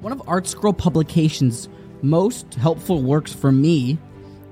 One of ArtScroll Publications' most helpful works for me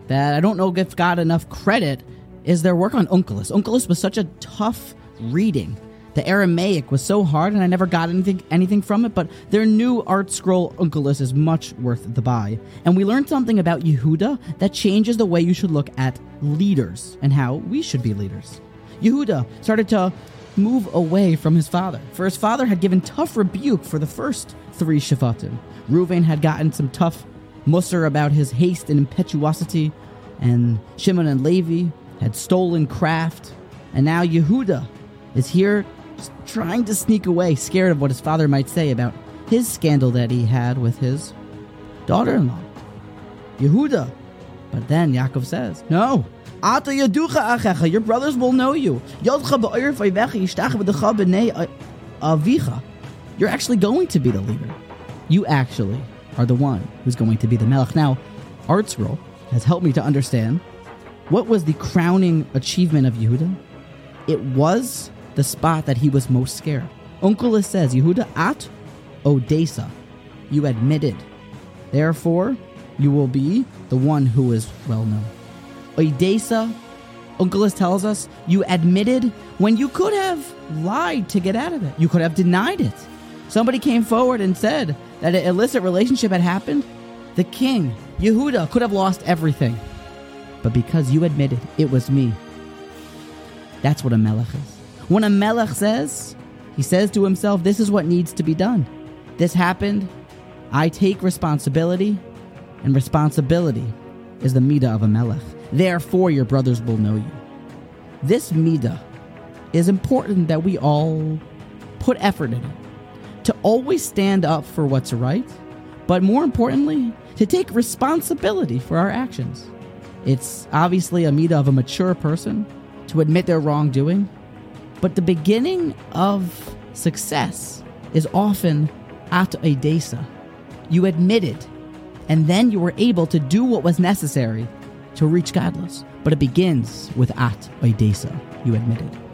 that I don't know if got enough credit is their work on Onkelos. Onkelos was such a tough reading. The Aramaic was so hard, and I never got anything anything from it. But their new ArtScroll Onkelos is much worth the buy, and we learned something about Yehuda that changes the way you should look at leaders and how we should be leaders. Yehuda started to move away from his father, for his father had given tough rebuke for the first three Shavatim. Reuven had gotten some tough musser about his haste and impetuosity, and Shimon and Levi had stolen craft, and now Yehuda is here trying to sneak away, scared of what his father might say about his scandal that he had with his daughter-in-law, Yehuda. But then Yaakov says, "No, Ata yaducha achecha. Your brothers will know you. You're actually going to be the leader. You actually are the one who's going to be the melech. Now, Art's Scroll has helped me to understand what was the crowning achievement of Yehuda. It was the spot that he was most scared. Onkelos says, Yehuda at odeisa, you admitted. Therefore, you will be the one who is well known. Oidesa, Onkelos tells us, you admitted when you could have lied to get out of it. You could have denied it. Somebody came forward and said that an illicit relationship had happened. The king, Yehuda, could have lost everything. But because you admitted it was me, that's what a melech is. When a melech says, he says to himself, This is what needs to be done. This happened. I take responsibility, and responsibility is the midah of a melech. Therefore, your brothers will know you. This midah is important that we all put effort in it. To always stand up for what's right, but more importantly, to take responsibility for our actions. It's obviously a midah of a mature person to admit their wrongdoing, but the beginning of success is often at a desa. You admitted, and then you were able to do what was necessary to reach gadlus. But it begins with at a desa. You admitted.